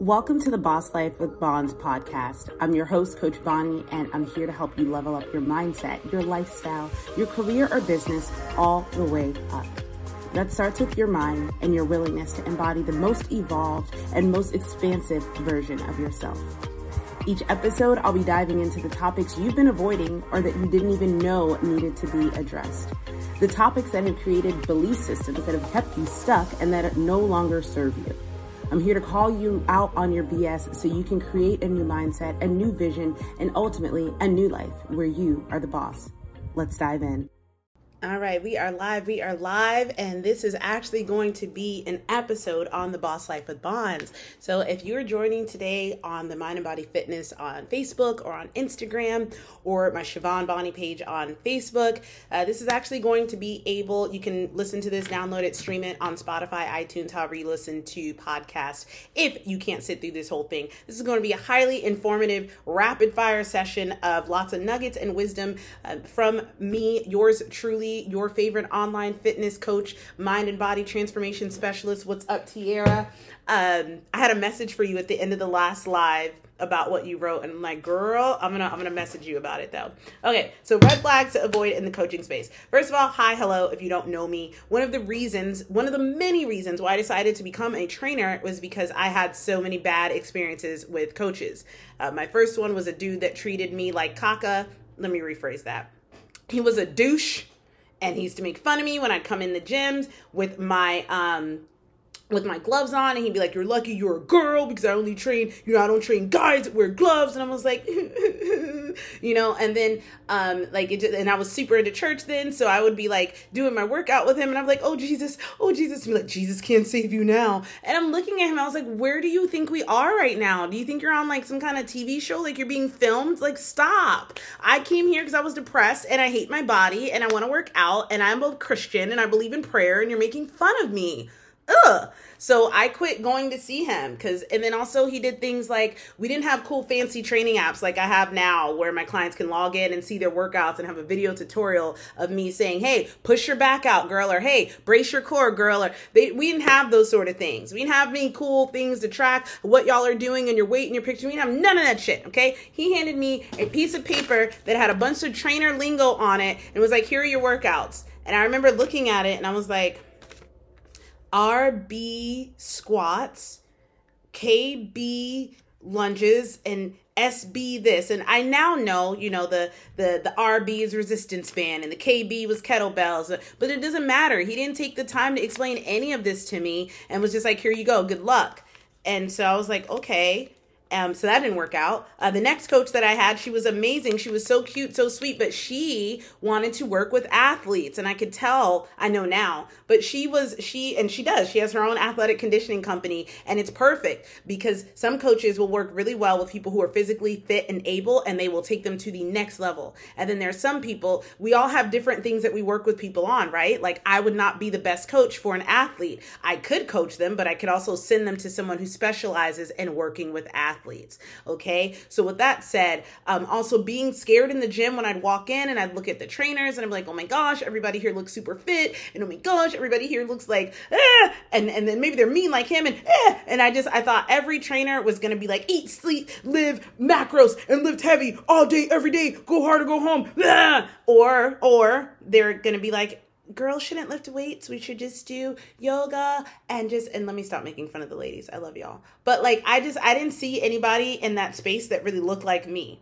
Welcome to the Boss Life with Bons podcast. I'm your host, Coach Bonnie, and I'm here to help you level up your mindset, your lifestyle, your career or business all the way up. That starts with your mind and your willingness to embody the most evolved and most expansive version of yourself. Each episode, I'll be diving into the topics you've been avoiding or that you didn't even know needed to be addressed. The topics that have created belief systems that have kept you stuck and that no longer serve you. I'm here to call you out on your BS so you can create a new mindset, a new vision, and ultimately a new life where you are the boss. Let's dive in. All right, we are live. We are live, and this is actually going to be an episode on the Boss Life with Bons. So, if you're joining today on the Mind and Body Fitness on Facebook or on Instagram or my Siobhan Bonnie page on Facebook, uh, this is actually going to be able, you can listen to this, download it, stream it on Spotify, iTunes, however you listen to podcasts. If you can't sit through this whole thing, this is going to be a highly informative, rapid fire session of lots of nuggets and wisdom uh, from me, yours truly your favorite online fitness coach, mind and body transformation specialist. What's up, Tiara? Um, I had a message for you at the end of the last live about what you wrote and I'm like, girl, I'm gonna I'm gonna message you about it though. Okay, so red flags to avoid in the coaching space. First of all, hi, hello. If you don't know me, one of the reasons, one of the many reasons why I decided to become a trainer was because I had so many bad experiences with coaches. Uh, my first one was a dude that treated me like caca. Let me rephrase that. He was a douche and he used to make fun of me when I'd come in the gyms with my um with my gloves on and he'd be like you're lucky you're a girl because i only train you know i don't train guys that wear gloves. And i was like you know and then um like it just, and i was super into church then so i would be like doing my workout with him and i'm like oh jesus oh jesus. And be like jesus can't save you now. And i'm looking at him i was like where do you think we are right now? Do you think you're on like some kind of tv show? Like you're being filmed? Like stop. I came here because i was depressed and i hate my body and i want to work out and i'm a christian and i believe in prayer and you're making fun of me ugh. So I quit going to see him because, and then also he did things like we didn't have cool fancy training apps like I have now where my clients can log in and see their workouts and have a video tutorial of me saying, hey, push your back out, girl, or hey, brace your core, girl, or they, we didn't have those sort of things. We didn't have any cool things to track what y'all are doing and your weight and your picture. We didn't have none of that shit, okay? He handed me a piece of paper that had a bunch of trainer lingo on it and was like, here are your workouts. And I remember looking at it and I was like, RB squats, KB lunges, and SB this. And I now know, you know, the the the RB is resistance band and the KB was kettlebells, but it doesn't matter. He didn't take the time to explain any of this to me and was just like, "Here you go. Good luck." And so I was like, "Okay." Um, so that didn't work out. Uh, the next coach that I had, she was amazing. She was so cute, so sweet, but she wanted to work with athletes. And I could tell, I know now, but she was, she, and she does, she has her own athletic conditioning company. And it's perfect because some coaches will work really well with people who are physically fit and able, and they will take them to the next level. And then there's some people, we all have different things that we work with people on, right? Like I would not be the best coach for an athlete. I could coach them, but I could also send them to someone who specializes in working with athletes athletes. Okay. So with that said, um, also being scared in the gym when I'd walk in and I'd look at the trainers and I'm like, oh my gosh, everybody here looks super fit. And oh my gosh, everybody here looks like, ah! and, and then maybe they're mean like him. And, ah! and I just, I thought every trainer was going to be like, eat, sleep, live macros and lift heavy all day, every day, go hard or go home. Ah! Or, or they're going to be like, girls shouldn't lift weights. We should just do yoga and just and let me stop making fun of the ladies. I love y'all. But like I just I didn't see anybody in that space that really looked like me.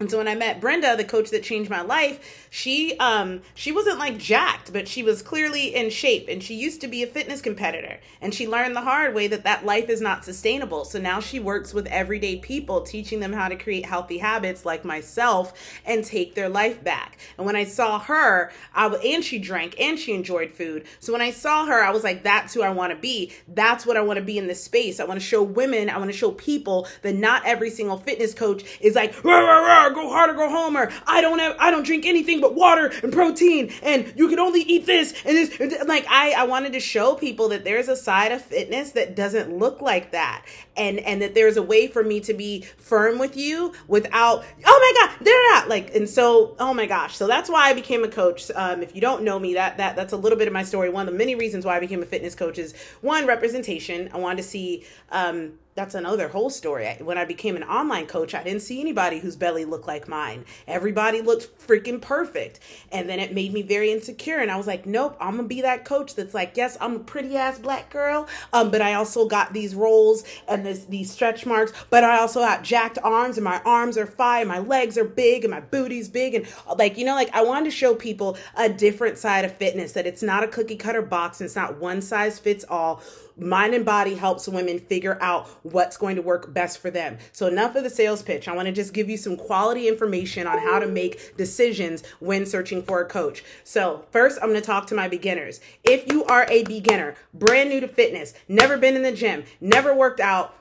And so when I met Brenda, the coach that changed my life, she um she wasn't like jacked, but she was clearly in shape and she used to be a fitness competitor. And she learned the hard way that that life is not sustainable. So now she works with everyday people teaching them how to create healthy habits like myself and take their life back. And when I saw her, I and she drank and she enjoyed food. So when I saw her, I was like that's who I want to be. That's what I want to be in this space. I want to show women, I want to show people that not every single fitness coach is like rah, rah, rah, go hard or go home, or I don't have, I don't drink anything but water and protein, and you can only eat this and this. Like I, I wanted to show people that there's a side of fitness that doesn't look like that, and and that there's a way for me to be firm with you without, oh my god, they're not like. And so, oh my gosh, so that's why I became a coach. Um, if you don't know me, that that that's a little bit of my story. One of the many reasons why I became a fitness coach is one representation. I wanted to see. Um, that's another whole story. When I became an online coach, I didn't see anybody whose belly looked like mine. Everybody looked freaking perfect. And then it made me very insecure. And I was like, nope, I'm going to be that coach that's like, yes, I'm a pretty ass black girl. Um, but I also got these rolls and this, these stretch marks, but I also got jacked arms and my arms are fine. My legs are big and my booty's big. And like, you know, like I wanted to show people a different side of fitness that it's not a cookie cutter box and it's not one size fits all mind and body helps women figure out what's going to work best for them. So, enough of the sales pitch. I want to just give you some quality information on how to make decisions when searching for a coach. So, first, I'm going to talk to my beginners. If you are a beginner, brand new to fitness, never been in the gym, never worked out,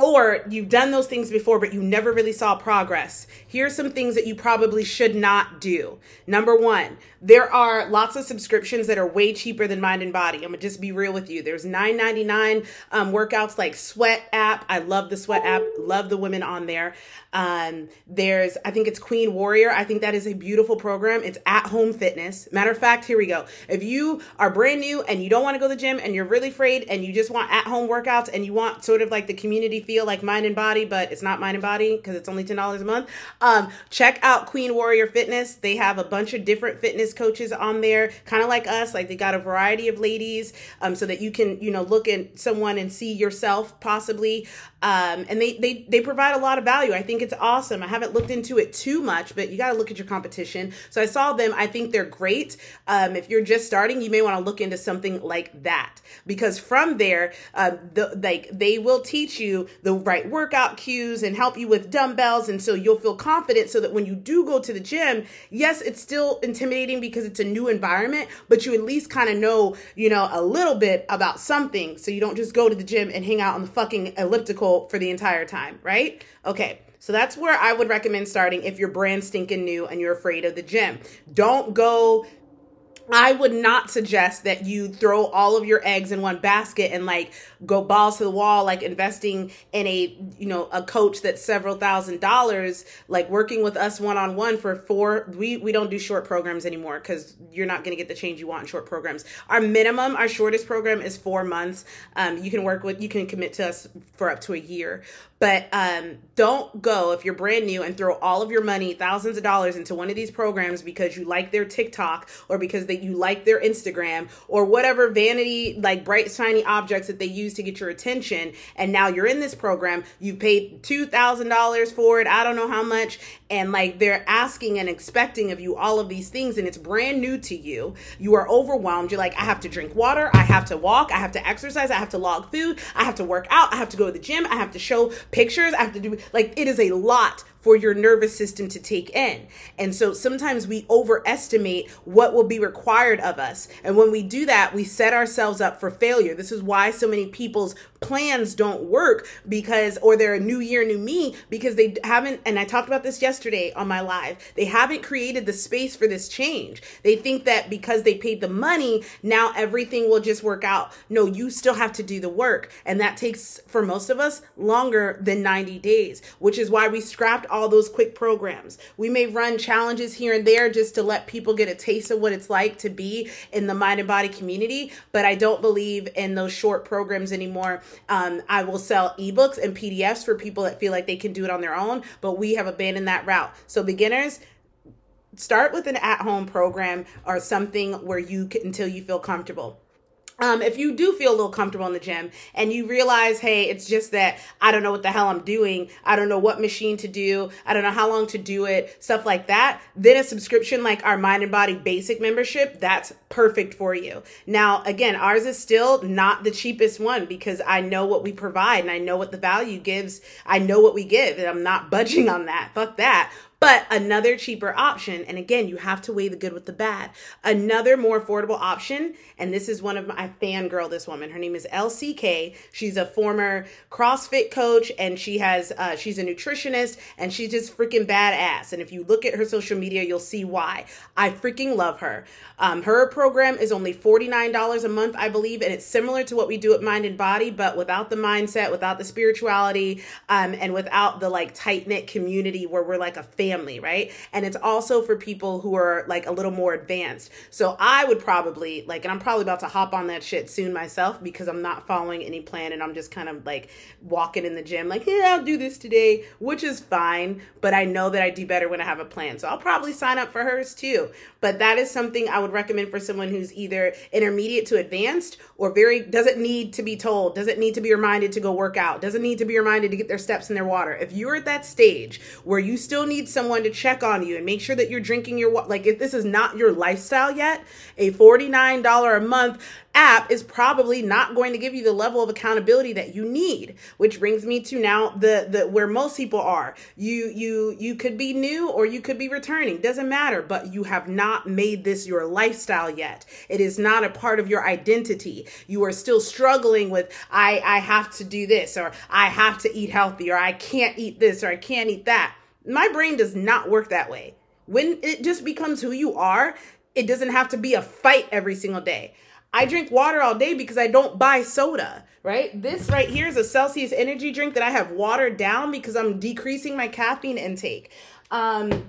or you've done those things before, but you never really saw progress. Here's some things that you probably should not do. Number one, there are lots of subscriptions that are way cheaper than Mind and Body. I'm gonna just be real with you. There's $9.99 um, workouts like Sweat app. I love the Sweat app. Love the women on there. Um, there's, I think it's Queen Warrior. I think that is a beautiful program. It's at home fitness. Matter of fact, here we go. If you are brand new and you don't want to go to the gym and you're really afraid and you just want at home workouts and you want sort of like the community feel like Mind and Body, but it's not Mind and Body because it's only $10 a month, um, check out Queen Warrior Fitness. They have a bunch of different fitness coaches on there, kind of like us. Like they got a variety of ladies, um, so that you can you know look at someone and see yourself possibly. Um, and they they they provide a lot of value. I think it's awesome. I haven't looked into it too much, but you got to look at your competition. So I saw them. I think they're great. Um, if you're just starting, you may want to look into something like that because from there, uh, the like they will teach you the right workout cues and help you with dumbbells, and so you'll feel confident. So that when you do go to the gym, yes, it's still intimidating because it's a new environment, but you at least kind of know, you know, a little bit about something. So you don't just go to the gym and hang out on the fucking elliptical for the entire time, right? Okay. So that's where I would recommend starting if you're brand stinking new and you're afraid of the gym. Don't go I would not suggest that you throw all of your eggs in one basket and like go balls to the wall, like investing in a, you know, a coach that's several thousand dollars, like working with us one on one for four. We, we don't do short programs anymore because you're not going to get the change you want in short programs. Our minimum, our shortest program is four months. Um, you can work with, you can commit to us for up to a year, but um, don't go if you're brand new and throw all of your money, thousands of dollars, into one of these programs because you like their TikTok or because they, you like their Instagram or whatever vanity, like bright, shiny objects that they use to get your attention. And now you're in this program, you paid $2,000 for it, I don't know how much. And like they're asking and expecting of you all of these things, and it's brand new to you. You are overwhelmed. You're like, I have to drink water, I have to walk, I have to exercise, I have to log food, I have to work out, I have to go to the gym, I have to show pictures. I have to do like it is a lot for your nervous system to take in. And so sometimes we overestimate what will be required of us. And when we do that, we set ourselves up for failure. This is why so many people's plans don't work because, or they're a new year, new me, because they haven't, and I talked about this yesterday on my live, they haven't created the space for this change. They think that because they paid the money, now everything will just work out. No, you still have to do the work. And that takes, for most of us, longer than 90 days, which is why we scrapped all those quick programs. We may run challenges here and there just to let people get a taste of what it's like to be in the mind and body community, but I don't believe in those short programs anymore. Um, I will sell ebooks and PDFs for people that feel like they can do it on their own, but we have abandoned that route. So, beginners, start with an at home program or something where you can, until you feel comfortable um, if you do feel a little comfortable in the gym and you realize, hey, it's just that I don't know what the hell I'm doing, I don't know what machine to do, I don't know how long to do it, stuff like that, then a subscription like our Mind and Body Basic membership, that's perfect for you. Now, again, ours is still not the cheapest one because I know what we provide and I know what the value gives. I know what we give and I'm not budging on that. Fuck that. But another cheaper option, and again, you have to weigh the good with the bad. Another more affordable option, and this is one of my fangirl this woman. Her name is LCK. She's a former CrossFit coach, and she has uh, she's a nutritionist, and she's just freaking badass. And if you look at her social media, you'll see why. I freaking love her. Um, her program is only forty nine dollars a month, I believe, and it's similar to what we do at Mind and Body, but without the mindset, without the spirituality, um, and without the like tight knit community where we're like a family family, right? And it's also for people who are like a little more advanced. So I would probably like, and I'm probably about to hop on that shit soon myself because I'm not following any plan and I'm just kind of like walking in the gym, like, yeah, I'll do this today, which is fine. But I know that I do better when I have a plan. So I'll probably sign up for hers too. But that is something I would recommend for someone who's either intermediate to advanced or very doesn't need to be told, doesn't need to be reminded to go work out, doesn't need to be reminded to get their steps in their water. If you're at that stage where you still need someone to check on you and make sure that you're drinking your water, like if this is not your lifestyle yet, a $49 a month app is probably not going to give you the level of accountability that you need which brings me to now the the where most people are. You you you could be new or you could be returning doesn't matter but you have not made this your lifestyle yet. It is not a part of your identity. You are still struggling with i i have to do this or i have to eat healthy or i can't eat this or i can't eat that my brain does not work that way when it just becomes who you are it doesn't have to be a fight every single day I drink water all day because I don't buy soda, right? This right here is a Celsius energy drink that I have watered down because I'm decreasing my caffeine intake. Um,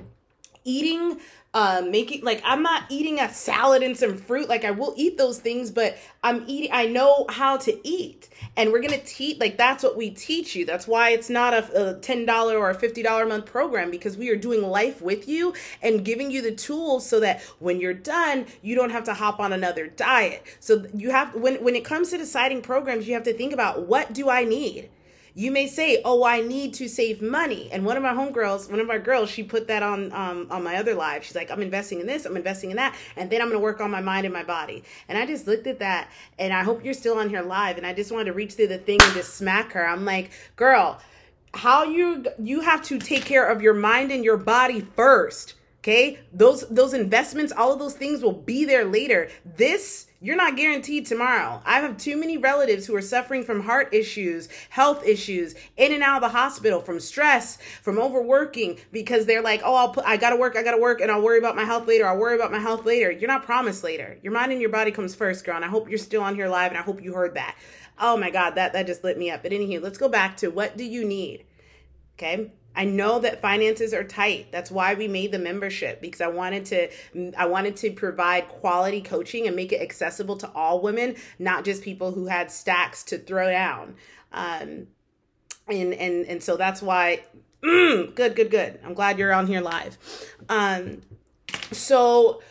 eating uh, making like I'm not eating a salad and some fruit. Like I will eat those things, but I'm eating. I know how to eat, and we're gonna teach. Like that's what we teach you. That's why it's not a, a ten dollar or a fifty dollar a month program because we are doing life with you and giving you the tools so that when you're done, you don't have to hop on another diet. So you have when when it comes to deciding programs, you have to think about what do I need you may say, "Oh, I need to save money." And one of my homegirls, one of our girls, she put that on um, on my other live. She's like, "I'm investing in this, I'm investing in that, and then I'm going to work on my mind and my body." And I just looked at that, and I hope you're still on here live. And I just wanted to reach through the thing and just smack her. I'm like, "Girl, how you you have to take care of your mind and your body first, Okay? Those those investments, all of those things will be there later. This you're not guaranteed tomorrow. I have too many relatives who are suffering from heart issues, health issues, in and out of the hospital from stress, from overworking because they're like, "Oh, I'll put I got to work, I got to work and I'll worry about my health later. I'll worry about my health later." You're not promised later. Your mind and your body comes first, girl. And I hope you're still on here live and I hope you heard that. Oh my god, that that just lit me up. But anywho, let's go back to what do you need? Okay? I know that finances are tight. That's why we made the membership because I wanted to I wanted to provide quality coaching and make it accessible to all women, not just people who had stacks to throw down. Um, and and and so that's why mm, good good good. I'm glad you're on here live. Um, so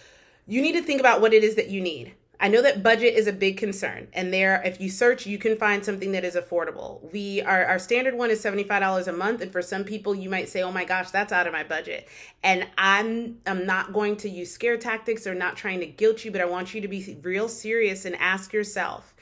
you need to think about what it is that you need. I know that budget is a big concern, and there, if you search, you can find something that is affordable. We our our standard one is seventy five dollars a month, and for some people, you might say, "Oh my gosh, that's out of my budget." And I'm I'm not going to use scare tactics or not trying to guilt you, but I want you to be real serious and ask yourself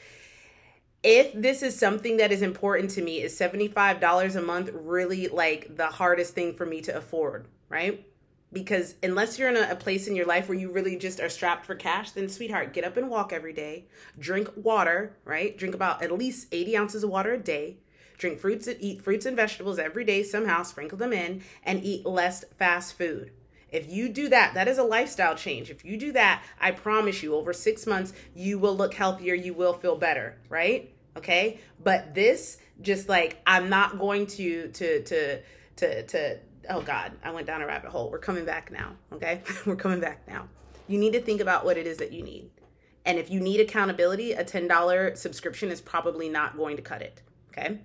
if this is something that is important to me is $75 a month really like the hardest thing for me to afford right because unless you're in a, a, place in your life where you really just are strapped for cash then sweetheart get up and walk every day. Drink water right? Drink about at least 80 ounces of water a day. Drink fruits and eat fruits and vegetables every day somehow sprinkle them in and eat less fast food. If you do that that is a lifestyle change. If you do that i promise you over six months you will look healthier you will feel better right? Okay? But this just like i'm not going to to to to to oh God, I went down a rabbit hole. We're coming back now. Okay. We're coming back now. You need to think about what it is that you need. And if you need accountability, a $10 subscription is probably not going to cut it. Okay.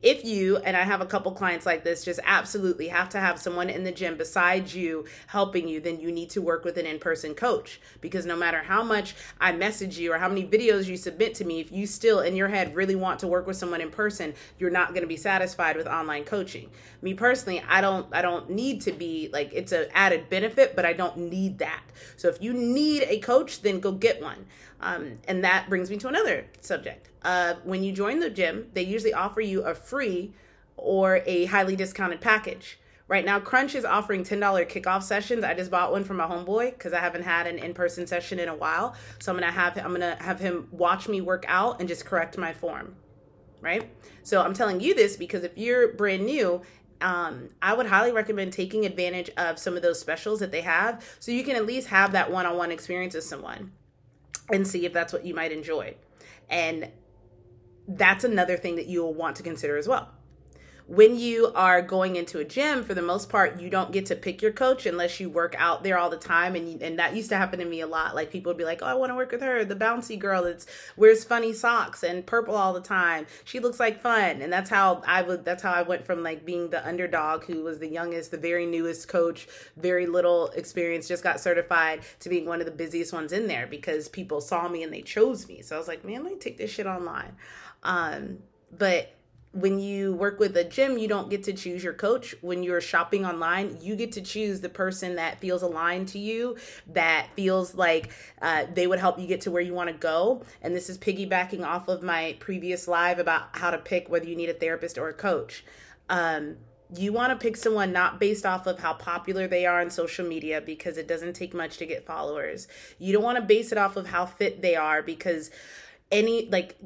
If you, and I have a couple clients like this, just absolutely have to have someone in the gym besides you helping you, then you need to work with an in person coach. Because no matter how much I message you or how many videos you submit to me, if you still in your head really want to work with someone in person, you're not going to be satisfied with online coaching. Me personally, I don't, I don't need to be like, it's an added benefit, but I don't need that. So if you need a coach, then go get one. Um, and that brings me to another subject. Uh, when you join the gym, they usually offer you a free or a highly discounted package. Right now, Crunch is offering $10 kickoff sessions. I just bought one for my homeboy because I haven't had an in-person session in a while. So I'm gonna have I'm gonna have him watch me work out and just correct my form. Right? So I'm telling you this because if you're brand new um, I would highly recommend taking advantage of some of those specials that they have so you can at least have that one on one experience with someone and see if that's what you might enjoy. And that's another thing that you'll want to consider as well. When you are going into a gym, for the most part, you don't get to pick your coach unless you work out there all the time. And and that used to happen to me a lot. Like people would be like, "Oh, I want to work with her, the bouncy girl that wears funny socks and purple all the time. She looks like fun." And that's how I would. That's how I went from like being the underdog who was the youngest, the very newest coach, very little experience, just got certified, to being one of the busiest ones in there because people saw me and they chose me. So I was like, "Man, let me take this shit online." Um, but when you work with a gym, you don't get to choose your coach. When you're shopping online, you get to choose the person that feels aligned to you, that feels like uh, they would help you get to where you want to go. And this is piggybacking off of my previous live about how to pick whether you need a therapist or a coach. Um, you want to pick someone not based off of how popular they are on social media because it doesn't take much to get followers. You don't want to base it off of how fit they are because any like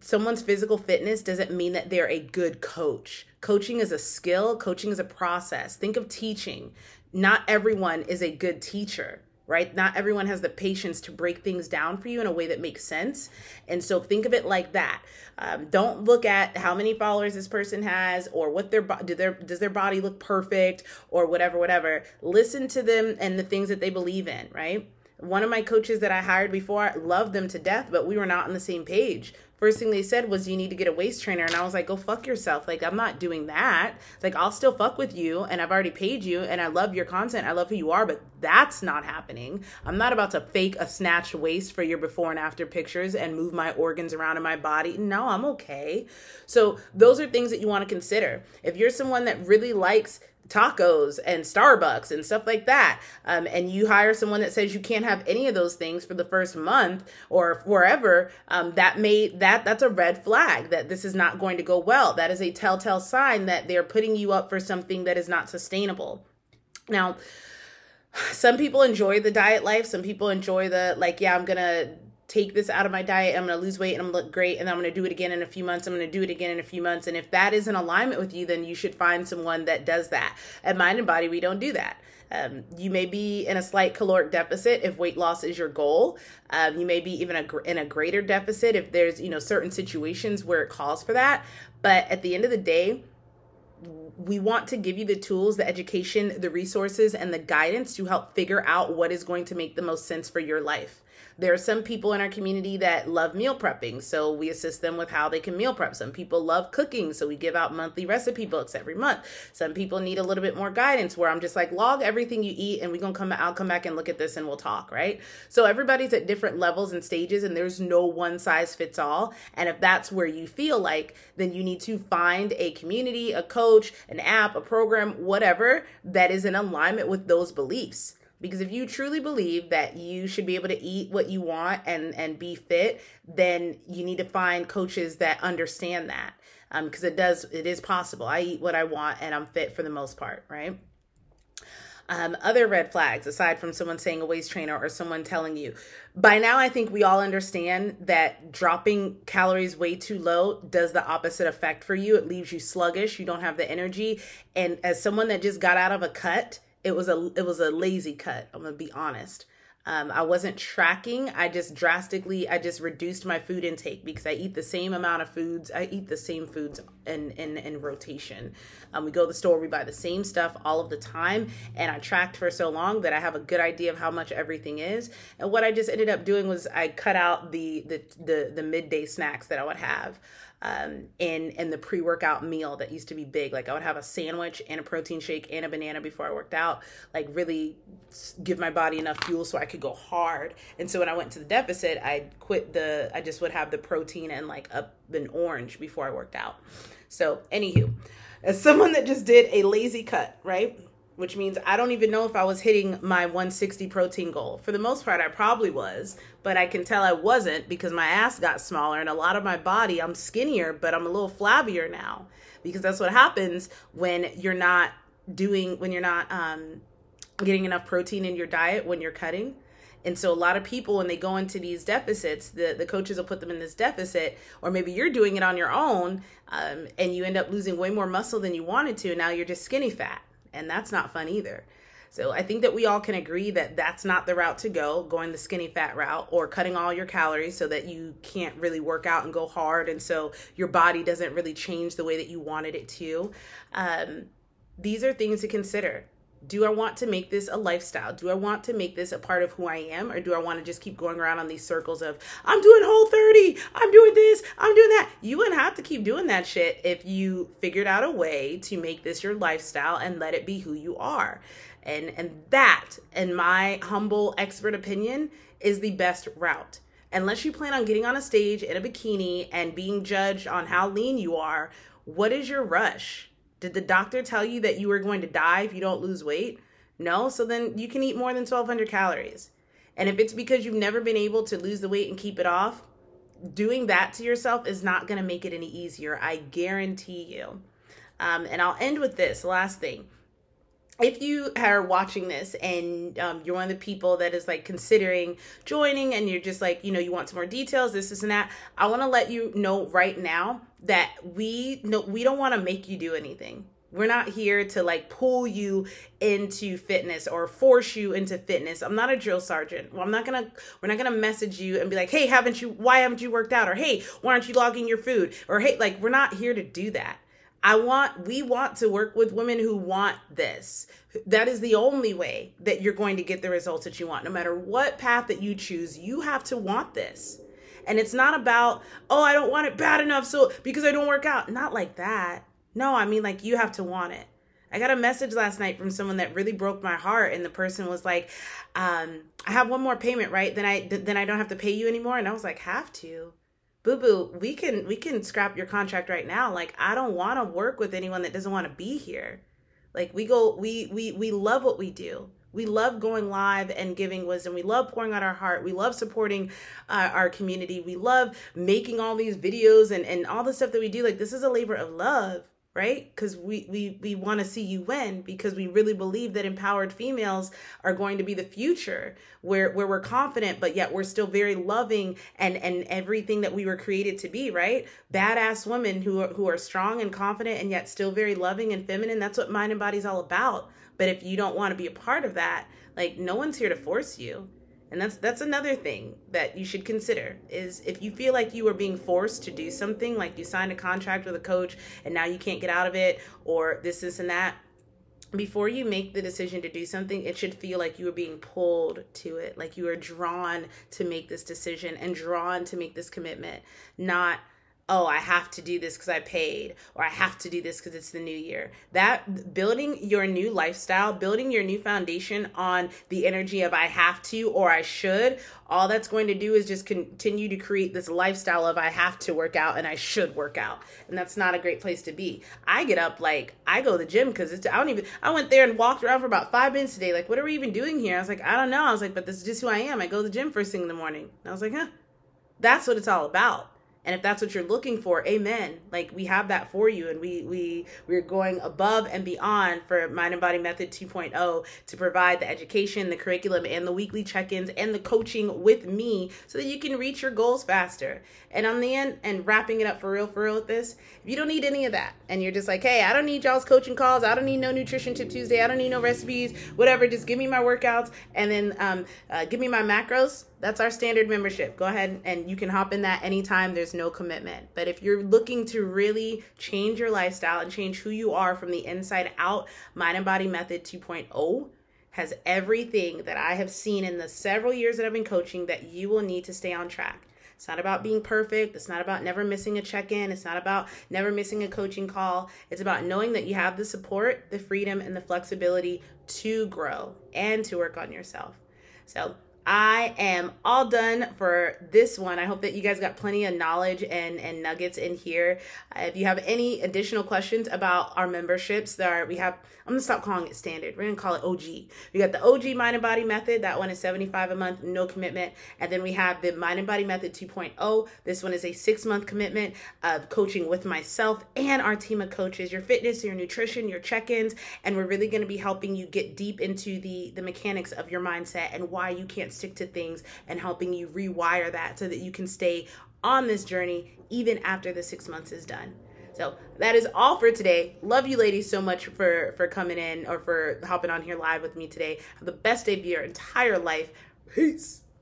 someone's physical fitness doesn't mean that they're a good coach. Coaching is a skill, coaching is a process. Think of teaching. Not everyone is a good teacher, right? Not everyone has the patience to break things down for you in a way that makes sense. And so think of it like that. Um, don't look at how many followers this person has or what their do their does their body look perfect or whatever whatever. Listen to them and the things that they believe in, right? One of my coaches that I hired before, loved them to death, but we were not on the same page first thing they said was you need to get a waist trainer. And i was like go fuck yourself. Like i'm not doing that. Like i'll still fuck with you and i've already paid you and i love your content. I love who you are but that's not happening. I'm not about to fake a snatched waist for your before and after pictures and move my organs around in my body. No i'm okay. So those are things that you want to consider. If you're someone that really likes tacos and Starbucks and stuff like that. Um, and you hire someone that says you can't have any of those things for the first month or forever, um, that may that that's a red flag that this is not going to go well. That is a telltale sign that they're putting you up for something that is not sustainable. Now, some people enjoy the diet life. Some people enjoy the like, yeah, I'm gonna take this out of my diet. I'm going to lose weight and I'm going to look great. And I'm going to do it again in a few months. I'm going to do it again in a few months. And if that is in alignment with you, then you should find someone that does that. At Mind and Body, we don't do that. Um, you may be in a slight caloric deficit if weight loss is your goal. Um, you may be even a, in a greater deficit if there's you know certain situations where it calls for that. But at the end of the day, we want to give you the tools, the education, the resources, and the guidance to help figure out what is going to make the most sense for your life. There are some people in our community that love meal prepping, so we assist them with how they can meal prep. Some people love cooking, so we give out monthly recipe books every month. Some people need a little bit more guidance where I'm just like, log everything you eat and we're gonna come I'll come back and look at this and we'll talk, right? So everybody's at different levels and stages and there's no one size fits all. And if that's where you feel like, then you need to find a community, a coach, an app, a program, whatever that is in alignment with those beliefs because if you truly believe that you should be able to eat what you want and and be fit then you need to find coaches that understand that. Because um, it does it is possible. I eat what i want and i'm fit for the most part right? Um, other red flags aside from someone saying a waist trainer or someone telling you. By now i think we all understand that dropping calories way too low does the opposite effect for you. It leaves you sluggish. You don't have the energy. And as someone that just got out of a cut it was a it was a lazy cut. I'm gonna be honest. Um, I wasn't tracking. I just drastically, I just reduced my food intake because I eat the same amount of foods. I eat the same foods in in, in rotation. Um, we go to the store, we buy the same stuff all of the time, and I tracked for so long that I have a good idea of how much everything is. And what I just ended up doing was I cut out the the the, the midday snacks that I would have um, in in the pre workout meal that used to be big. Like I would have a sandwich and a protein shake and a banana before I worked out. Like really give my body enough fuel so I could go hard. And so when I went to the deficit, I quit the. I just would have the protein and like a, an orange before I worked out. So anywho, as someone that just did a lazy cut, right? Which means I don't even know if I was hitting my 160 protein goal. For the most part, I probably was, but I can tell I wasn't because my ass got smaller and a lot of my body, I'm skinnier, but I'm a little flabbier now because that's what happens when you're not doing, when you're not um, getting enough protein in your diet when you're cutting. And so a lot of people, when they go into these deficits, the, the coaches will put them in this deficit, or maybe you're doing it on your own um, and you end up losing way more muscle than you wanted to. And now you're just skinny fat and that's not fun either. So I think that we all can agree that that's not the route to go, going the skinny fat route or cutting all your calories so that you can't really work out and go hard. And so your body doesn't really change the way that you wanted it to. Um, these are things to consider do I want to make this a lifestyle? Do I want to make this a part of who I am? Or do I want to just keep going around on these circles of, I'm doing whole 30, I'm doing this, I'm doing that? You wouldn't have to keep doing that shit if you figured out a way to make this your lifestyle and let it be who you are. And, and that, in my humble expert opinion, is the best route. Unless you plan on getting on a stage in a bikini and being judged on how lean you are, what is your rush? Did the doctor tell you that you were going to die if you don't lose weight? No, so then you can eat more than 1200 calories. And if it's because you've never been able to lose the weight and keep it off, doing that to yourself is not going to make it any easier. I guarantee you. Um, and I'll end with this last thing if you are watching this and um, you're one of the people that is like considering joining and you're just like you know you want some more details this this and that i want to let you know right now that we no we don't want to make you do anything we're not here to like pull you into fitness or force you into fitness. I'm not a drill sergeant. Well, I'm not gonna. We're not gonna message you and be like, "Hey, haven't you? Why haven't you worked out?" Or "Hey, why aren't you logging your food?" Or "Hey, like we're not here to do that." I want, we want to work with women who want this. That is the only way that you're going to get the results that you want. No matter what path that you choose, you have to want this. And it's not about, oh, I don't want it bad enough. So because I don't work out. Not like that. No, I mean, like, you have to want it. I got a message last night from someone that really broke my heart, and the person was like, um, "I have one more payment, right? Then I then I don't have to pay you anymore." And I was like, "Have to? Boo boo we can we can scrap your contract right now like i don't want to work with anyone that doesn't want to be here like we go we we we love what we do we love going live and giving wisdom. We love pouring out our heart. We love supporting uh, our community. We love making all these videos and, and all the stuff that we do. Like, this is a labor of love right? Because we we we want to see you win because we really believe that empowered females are going to be the future where where we're confident but yet we're still very loving and and everything that we were created to be right? Badass women who are who are strong and confident and yet still very loving and feminine that's what mind and body's all about. But if you don't want to be a part of that like no one's here to force you and that's that's another thing that you should consider is if you feel like you are being forced to do something like you signed a contract with a coach and now you can't get out of it or this this and that before you make the decision to do something it should feel like you are being pulled to it. Like you are drawn to make this decision and drawn to make this commitment not oh, I have to do this because I paid, or I have to do this because it's the new year. That building your new lifestyle, building your new foundation on the energy of I have to or I should, all that's going to do is just continue to create this lifestyle of I have to work out and I should work out. And that's not a great place to be. I get up like I go to the gym because it's I don't even I went there and walked around for about five minutes today. Like, what are we even doing here? I was like, I don't know. I was like, but this is just who I am. I go to the gym first thing in the morning. And I was like, huh. That's what it's all about and if that's what you're looking for amen. Like we have that for you and we we we're going above and beyond for mind and body method 2.0 to provide the education the curriculum and the weekly check-ins and the coaching with me so that you can reach your goals faster. And on the end and wrapping it up for real for real with this if you don't need any of that and you're just like hey i don't need y'all's coaching calls. I don't need no nutrition tip tuesday. I don't need no recipes. Whatever. Just give me my workouts and then um, uh, give me my macros that's our standard membership. Go ahead and you can hop in that anytime. There's no commitment. But if you're looking to really change your lifestyle and change who you are from the inside out, Mind and Body Method 2.0 has everything that I have seen in the several years that I've been coaching that you will need to stay on track. It's not about being perfect. It's not about never missing a check in. It's not about never missing a coaching call. It's about knowing that you have the support, the freedom, and the flexibility to grow and to work on yourself. So, I am all done for this one. I hope that you guys got plenty of knowledge and, and nuggets in here. Uh, if you have any additional questions about our memberships, there are, we have, I'm gonna stop calling it standard. We're gonna call it OG. We got the OG Mind and Body Method. That one is 75 a month, no commitment. And then we have the Mind and Body Method 2.0. This one is a six month commitment of coaching with myself and our team of coaches, your fitness, your nutrition, your check-ins, and we're really gonna be helping you get deep into the the mechanics of your mindset and why you stick to things and helping you rewire that so that you can stay on this journey even after the six months is done. So that is all for today. Love you ladies so much for for coming in or for hopping on here live with me today. Have the best day of your entire life. Peace.